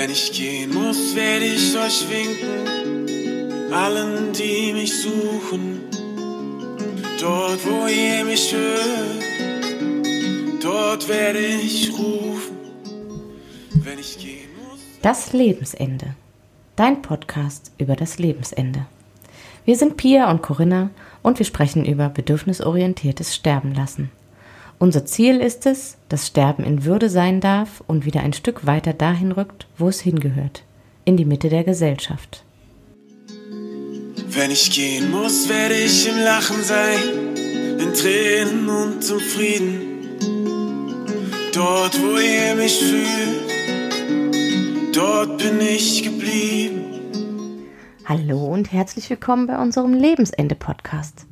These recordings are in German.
Wenn ich gehen muss, werde ich euch winken, allen, die mich suchen. Dort, wo ihr mich hört, dort werde ich rufen. Wenn ich gehen muss. Das Lebensende. Dein Podcast über das Lebensende. Wir sind Pia und Corinna und wir sprechen über bedürfnisorientiertes Sterben lassen. Unser Ziel ist es, dass Sterben in Würde sein darf und wieder ein Stück weiter dahin rückt, wo es hingehört, in die Mitte der Gesellschaft. Wenn ich gehen muss, werde ich im Lachen sein, in Tränen und zum Frieden. Dort, wo ihr mich fühlt, dort bin ich geblieben. Hallo und herzlich willkommen bei unserem Lebensende-Podcast.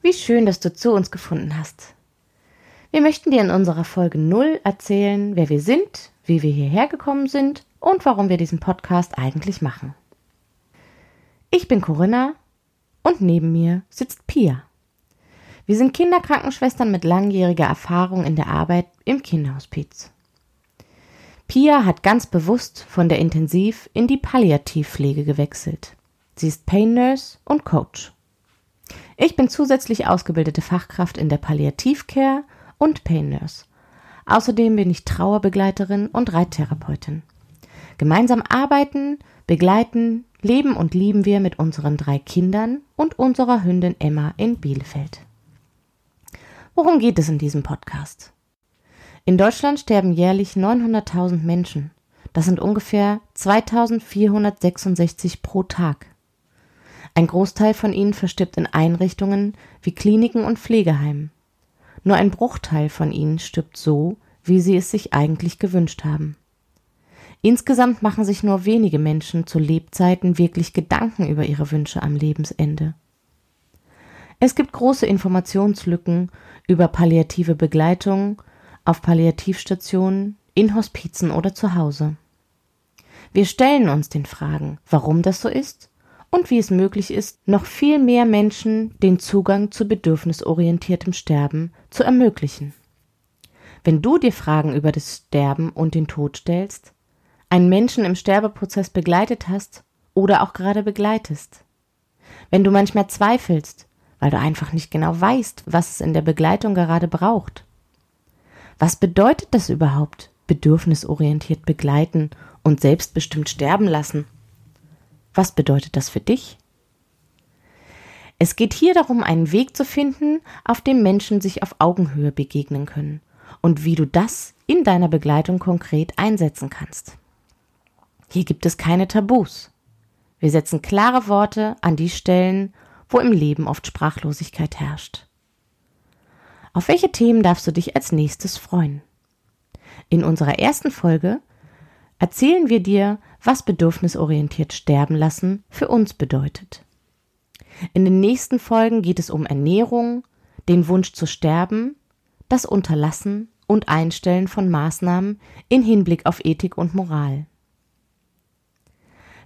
Wie schön, dass du zu uns gefunden hast. Wir möchten dir in unserer Folge 0 erzählen, wer wir sind, wie wir hierher gekommen sind und warum wir diesen Podcast eigentlich machen. Ich bin Corinna und neben mir sitzt Pia. Wir sind Kinderkrankenschwestern mit langjähriger Erfahrung in der Arbeit im Kinderhospiz. Pia hat ganz bewusst von der Intensiv- in die Palliativpflege gewechselt. Sie ist Pain Nurse und Coach. Ich bin zusätzlich ausgebildete Fachkraft in der Palliativcare und Pain Nurse. Außerdem bin ich Trauerbegleiterin und Reittherapeutin. Gemeinsam arbeiten, begleiten, leben und lieben wir mit unseren drei Kindern und unserer Hündin Emma in Bielefeld. Worum geht es in diesem Podcast? In Deutschland sterben jährlich 900.000 Menschen. Das sind ungefähr 2466 pro Tag. Ein Großteil von ihnen verstirbt in Einrichtungen wie Kliniken und Pflegeheimen. Nur ein Bruchteil von ihnen stirbt so, wie sie es sich eigentlich gewünscht haben. Insgesamt machen sich nur wenige Menschen zu Lebzeiten wirklich Gedanken über ihre Wünsche am Lebensende. Es gibt große Informationslücken über palliative Begleitung auf Palliativstationen, in Hospizen oder zu Hause. Wir stellen uns den Fragen, warum das so ist und wie es möglich ist, noch viel mehr Menschen den Zugang zu bedürfnisorientiertem Sterben zu ermöglichen. Wenn du dir Fragen über das Sterben und den Tod stellst, einen Menschen im Sterbeprozess begleitet hast oder auch gerade begleitest, wenn du manchmal zweifelst, weil du einfach nicht genau weißt, was es in der Begleitung gerade braucht. Was bedeutet das überhaupt, bedürfnisorientiert begleiten und selbstbestimmt sterben lassen? Was bedeutet das für dich? Es geht hier darum, einen Weg zu finden, auf dem Menschen sich auf Augenhöhe begegnen können und wie du das in deiner Begleitung konkret einsetzen kannst. Hier gibt es keine Tabus. Wir setzen klare Worte an die Stellen, wo im Leben oft Sprachlosigkeit herrscht. Auf welche Themen darfst du dich als nächstes freuen? In unserer ersten Folge erzählen wir dir, was bedürfnisorientiert sterben lassen für uns bedeutet. In den nächsten Folgen geht es um Ernährung, den Wunsch zu sterben, das Unterlassen und Einstellen von Maßnahmen in Hinblick auf Ethik und Moral.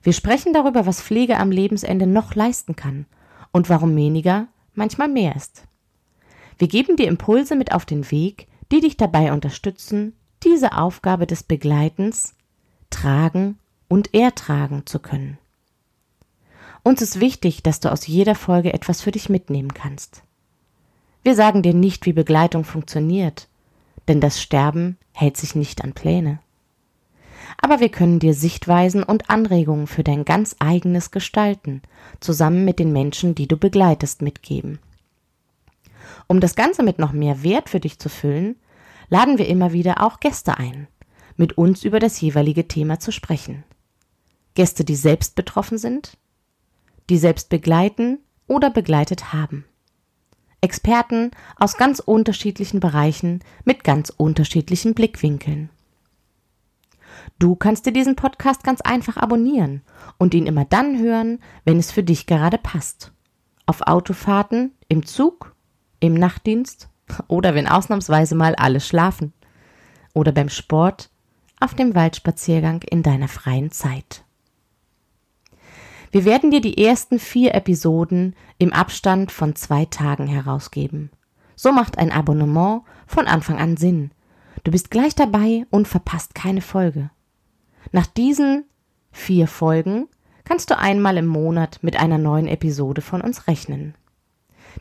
Wir sprechen darüber, was Pflege am Lebensende noch leisten kann und warum weniger manchmal mehr ist. Wir geben dir Impulse mit auf den Weg, die dich dabei unterstützen, diese Aufgabe des Begleitens tragen und ertragen zu können. Uns ist wichtig, dass du aus jeder Folge etwas für dich mitnehmen kannst. Wir sagen dir nicht, wie Begleitung funktioniert, denn das Sterben hält sich nicht an Pläne. Aber wir können dir Sichtweisen und Anregungen für dein ganz eigenes Gestalten, zusammen mit den Menschen, die du begleitest, mitgeben. Um das Ganze mit noch mehr Wert für dich zu füllen, laden wir immer wieder auch Gäste ein, mit uns über das jeweilige Thema zu sprechen. Gäste, die selbst betroffen sind, die selbst begleiten oder begleitet haben. Experten aus ganz unterschiedlichen Bereichen mit ganz unterschiedlichen Blickwinkeln. Du kannst dir diesen Podcast ganz einfach abonnieren und ihn immer dann hören, wenn es für dich gerade passt. Auf Autofahrten, im Zug, im Nachtdienst oder wenn ausnahmsweise mal alle schlafen. Oder beim Sport auf dem Waldspaziergang in deiner freien Zeit. Wir werden dir die ersten vier Episoden im Abstand von zwei Tagen herausgeben. So macht ein Abonnement von Anfang an Sinn. Du bist gleich dabei und verpasst keine Folge. Nach diesen vier Folgen kannst du einmal im Monat mit einer neuen Episode von uns rechnen.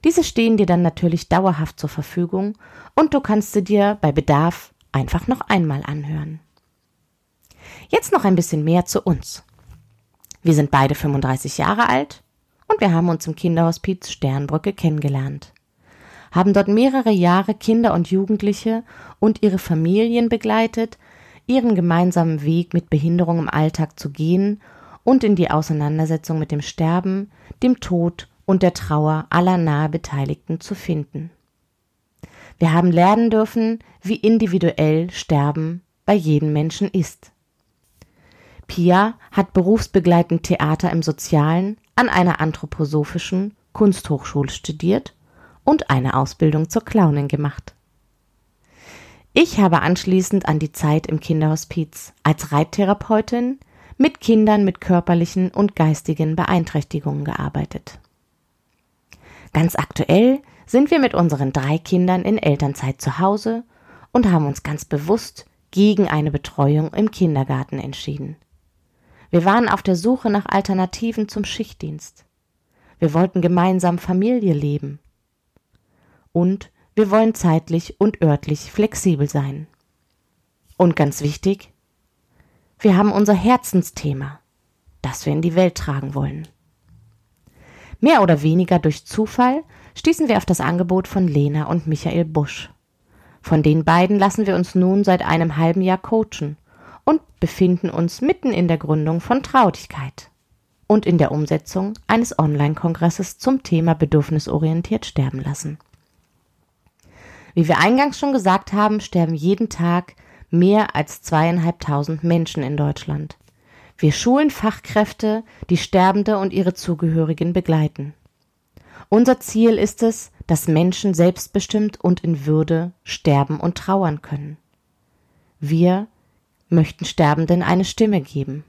Diese stehen dir dann natürlich dauerhaft zur Verfügung und du kannst sie dir bei Bedarf einfach noch einmal anhören. Jetzt noch ein bisschen mehr zu uns. Wir sind beide 35 Jahre alt und wir haben uns im Kinderhospiz Sternbrücke kennengelernt. Haben dort mehrere Jahre Kinder und Jugendliche und ihre Familien begleitet, ihren gemeinsamen Weg mit Behinderung im Alltag zu gehen und in die Auseinandersetzung mit dem Sterben, dem Tod und der Trauer aller nahe Beteiligten zu finden. Wir haben lernen dürfen, wie individuell Sterben bei jedem Menschen ist. Pia hat berufsbegleitend Theater im Sozialen an einer anthroposophischen Kunsthochschule studiert und eine Ausbildung zur Clownin gemacht. Ich habe anschließend an die Zeit im Kinderhospiz als Reittherapeutin mit Kindern mit körperlichen und geistigen Beeinträchtigungen gearbeitet. Ganz aktuell sind wir mit unseren drei Kindern in Elternzeit zu Hause und haben uns ganz bewusst gegen eine Betreuung im Kindergarten entschieden. Wir waren auf der Suche nach Alternativen zum Schichtdienst. Wir wollten gemeinsam Familie leben. Und wir wollen zeitlich und örtlich flexibel sein. Und ganz wichtig, wir haben unser Herzensthema, das wir in die Welt tragen wollen. Mehr oder weniger durch Zufall stießen wir auf das Angebot von Lena und Michael Busch. Von den beiden lassen wir uns nun seit einem halben Jahr coachen und befinden uns mitten in der Gründung von Traudigkeit und in der Umsetzung eines Online-Kongresses zum Thema bedürfnisorientiert sterben lassen. Wie wir eingangs schon gesagt haben, sterben jeden Tag mehr als zweieinhalbtausend Menschen in Deutschland. Wir schulen Fachkräfte, die Sterbende und ihre Zugehörigen begleiten. Unser Ziel ist es, dass Menschen selbstbestimmt und in Würde sterben und trauern können. Wir möchten Sterbenden eine Stimme geben.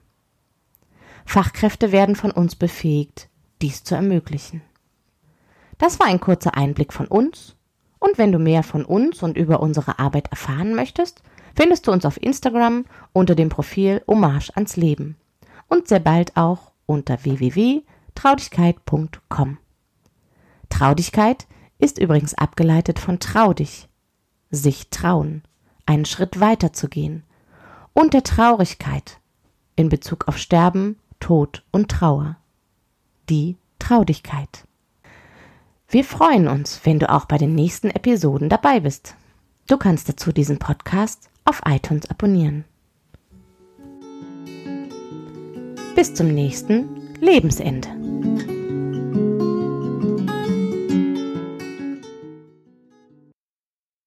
Fachkräfte werden von uns befähigt, dies zu ermöglichen. Das war ein kurzer Einblick von uns, und wenn du mehr von uns und über unsere Arbeit erfahren möchtest, findest du uns auf Instagram unter dem Profil Hommage ans Leben und sehr bald auch unter www.traudigkeit.com. Traudigkeit ist übrigens abgeleitet von trau dich, sich trauen, einen Schritt weiter zu gehen, und der Traurigkeit in Bezug auf Sterben, Tod und Trauer. Die Traudigkeit. Wir freuen uns, wenn du auch bei den nächsten Episoden dabei bist. Du kannst dazu diesen Podcast auf iTunes abonnieren. Bis zum nächsten Lebensende.